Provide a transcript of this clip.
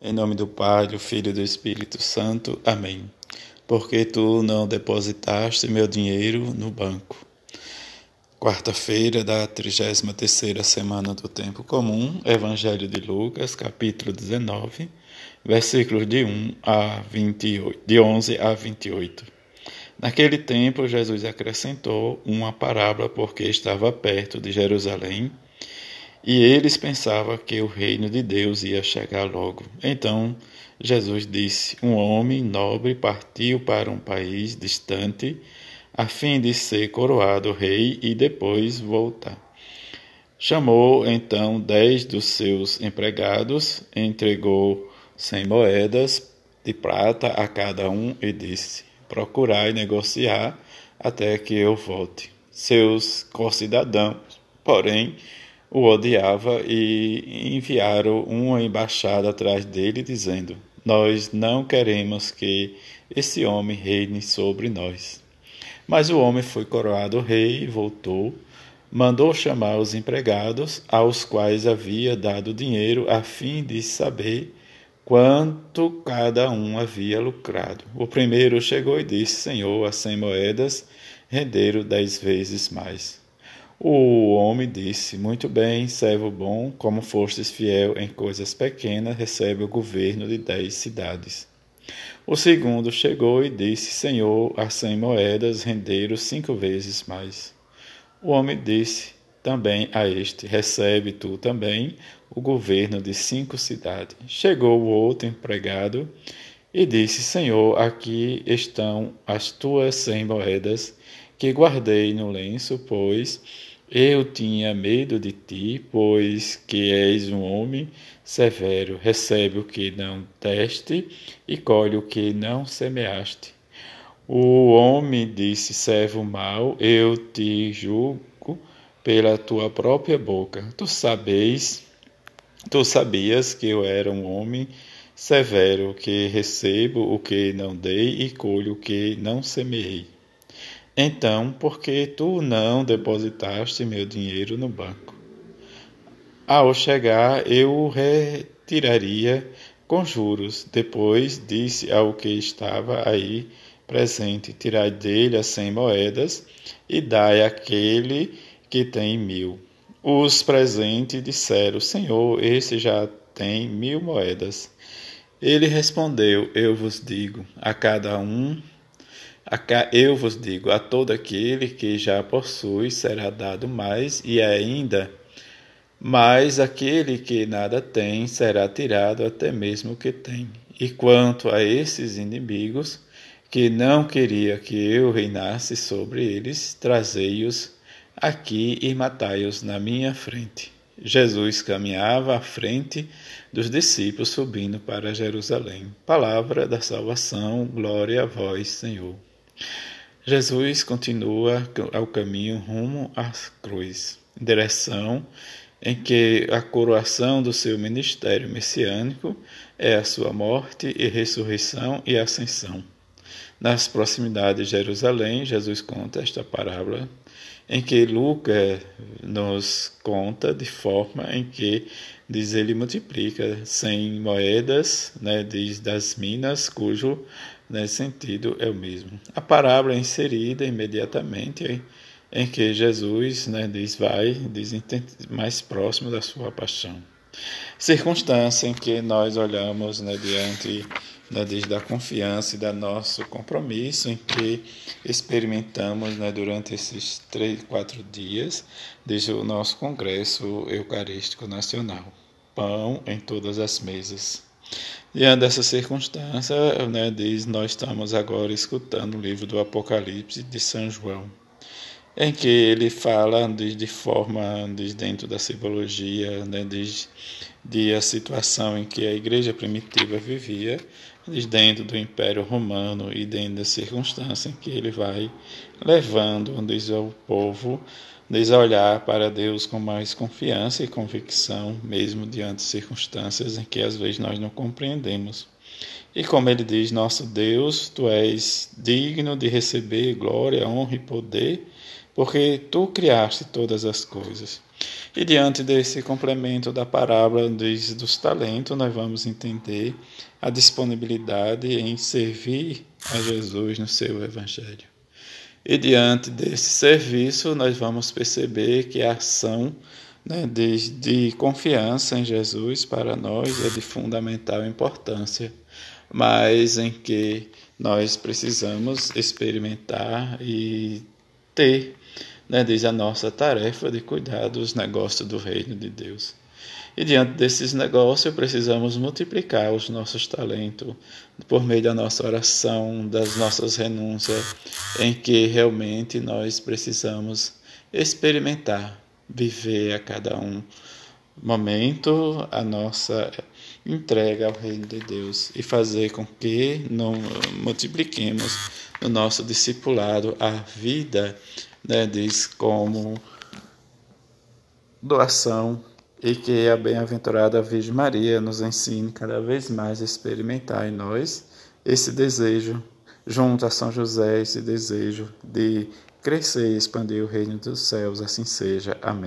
Em nome do Pai, do Filho e do Espírito Santo. Amém. Porque tu não depositaste meu dinheiro no banco. Quarta-feira da 33ª semana do tempo comum, Evangelho de Lucas, capítulo 19, versículos de 1 a 28, de 11 a 28. Naquele tempo, Jesus acrescentou uma parábola porque estava perto de Jerusalém e eles pensavam que o reino de Deus ia chegar logo. Então Jesus disse: Um homem nobre partiu para um país distante, a fim de ser coroado rei e depois voltar. Chamou então dez dos seus empregados, entregou cem moedas de prata a cada um e disse: Procurai negociar até que eu volte. Seus concidadãos, porém, o odiava e enviaram uma embaixada atrás dele, dizendo: Nós não queremos que esse homem reine sobre nós. Mas o homem foi coroado rei e voltou, mandou chamar os empregados, aos quais havia dado dinheiro, a fim de saber quanto cada um havia lucrado. O primeiro chegou e disse: Senhor, a cem moedas renderam dez vezes mais. O homem disse: Muito bem, servo bom, como fostes fiel em coisas pequenas, recebe o governo de dez cidades. O segundo chegou e disse: Senhor, a cem moedas renderam cinco vezes mais. O homem disse também a este: Recebe tu também o governo de cinco cidades. Chegou o outro empregado e disse: Senhor, aqui estão as tuas cem moedas que guardei no lenço, pois eu tinha medo de ti, pois que és um homem severo, recebe o que não deste e colhe o que não semeaste. O homem disse: servo mau, eu te julgo pela tua própria boca. Tu sabes, tu sabias que eu era um homem severo, que recebo o que não dei e colho o que não semeei. Então, por que tu não depositaste meu dinheiro no banco? Ao chegar, eu o retiraria com juros. Depois disse ao que estava aí presente: Tirai dele as cem moedas e dai àquele que tem mil. Os presentes disseram: Senhor, esse já tem mil moedas. Ele respondeu: Eu vos digo, a cada um eu vos digo: a todo aquele que já possui será dado mais, e ainda mais aquele que nada tem será tirado até mesmo o que tem. E quanto a esses inimigos, que não queria que eu reinasse sobre eles, trazei-os aqui e matai-os na minha frente. Jesus caminhava à frente dos discípulos subindo para Jerusalém. Palavra da salvação, glória a vós, Senhor. Jesus continua ao caminho rumo à cruz, direção em que a coroação do seu ministério messiânico é a sua morte e ressurreição e ascensão. Nas proximidades de Jerusalém, Jesus conta esta parábola em que Lucas nos conta de forma em que diz ele multiplica cem moedas, né, diz das minas cujo nesse sentido é o mesmo. A parábola é inserida imediatamente em, que Jesus né, diz vai, diz mais próximo da sua paixão. Circunstância em que nós olhamos né, diante da, da confiança e da nosso compromisso em que experimentamos né, durante esses três, quatro dias desde o nosso Congresso Eucarístico Nacional. Pão em todas as mesas. Diante dessa circunstância, né, diz, nós estamos agora escutando o livro do Apocalipse de São João, em que ele fala de, de forma, de, dentro da simbologia, né, de, de a situação em que a igreja primitiva vivia, diz, dentro do Império Romano e dentro da circunstância em que ele vai levando, diz, o povo Diz a olhar para Deus com mais confiança e convicção, mesmo diante de circunstâncias em que às vezes nós não compreendemos. E como ele diz, nosso Deus, tu és digno de receber glória, honra e poder, porque tu criaste todas as coisas. E diante desse complemento da parábola dos, talentos, nós vamos entender a disponibilidade em servir a Jesus no seu Evangelho. E diante desse serviço, nós vamos perceber que a ação né, de, de confiança em Jesus para nós é de fundamental importância, mas em que nós precisamos experimentar e ter, né, desde a nossa tarefa de cuidar dos negócios do reino de Deus. E diante desses negócios, precisamos multiplicar os nossos talentos por meio da nossa oração, das nossas renúncias, em que realmente nós precisamos experimentar, viver a cada um momento a nossa entrega ao reino de Deus e fazer com que não multipliquemos no nosso discipulado a vida, né, diz como doação e que a bem-aventurada Virgem Maria nos ensine cada vez mais a experimentar em nós esse desejo, junto a São José, esse desejo de crescer e expandir o reino dos céus, assim seja. Amém.